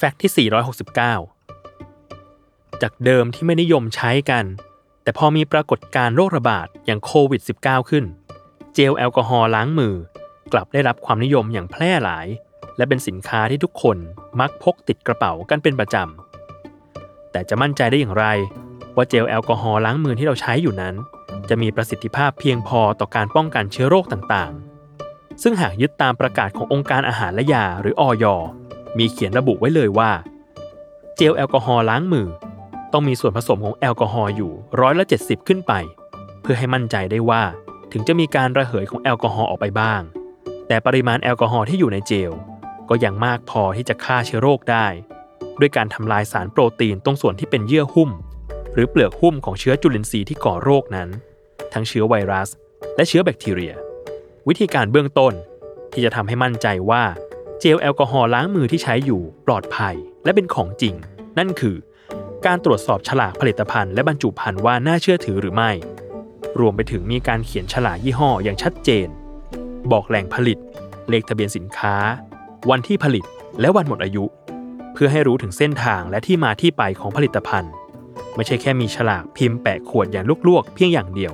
แฟกต์ที่ 469 จากเดิมที่ไม่นิยมใช้กัน แต่พอมีปรากฏการณ์โรคระบาดอย่างโควิด -19 ขึ้น เจลแอลกอฮอล์ล้างมือ กลับได้รับความนิยมอย่างแพร่หลาย และเป็นสินค้าที่ทุกคนมักพกติดกระเป๋ากันเป็นประจำ แต่จะมั่นใจได้อย่างไร ว่าเจลแอลกอฮอล์ล้างมือที่เราใช้อยู่นั้น จะมีประสิทธิภาพเพียงพอต่อการป้องกันเชื้อโรคต่างๆ ซึ่งหากยึดตามประกาศขององค์การอาหารและยาหรืออย มีเขียนระบุไว้เลยว่า เจลแอลกอฮอล์ล้างมือ ต้องมีส่วนผสมของแอลกอฮอล์อยู่ร้อยละ70 ขึ้นไป เพื่อให้มั่นใจได้ว่า ถึงจะมีการระเหยของแอลกอฮอล์ออกไปบ้าง แต่ปริมาณแอลกอฮอล์ที่อยู่ในเจล ก็ยังมากพอที่จะฆ่าเชื้อโรคได้ ด้วยการทำลายสารโปรตีนตรงส่วนที่เป็นเยื่อหุ้ม หรือเปลือกหุ้มของเชื้อจุลินทรีย์ที่ก่อโรคนั้น ทั้งเชื้อไวรัส และเชื้อแบคทีเรีย วิธีการเบื้องต้นที่จะทำให้มั่นใจว่า เจลแอลกอฮอล์ล้างมือที่ใช้อยู่ปลอดภัย และเป็นของจริง นั่นคือ การตรวจสอบฉลากผลิตภัณฑ์และบรรจุภัณฑ์ว่าน่าเชื่อถือหรือไม่ รวมไปถึงมีการเขียนฉลากยี่ห้ออย่างชัดเจน บอกแหล่งผลิต เลขทะเบียนสินค้า วันที่ผลิตและวันหมดอายุ เพื่อให้รู้ถึงเส้นทางและที่มาที่ไปของผลิตภัณฑ์ ไม่ใช่แค่มีฉลากพิมพ์แปะขวดอย่างลวกๆ เพียงอย่างเดียว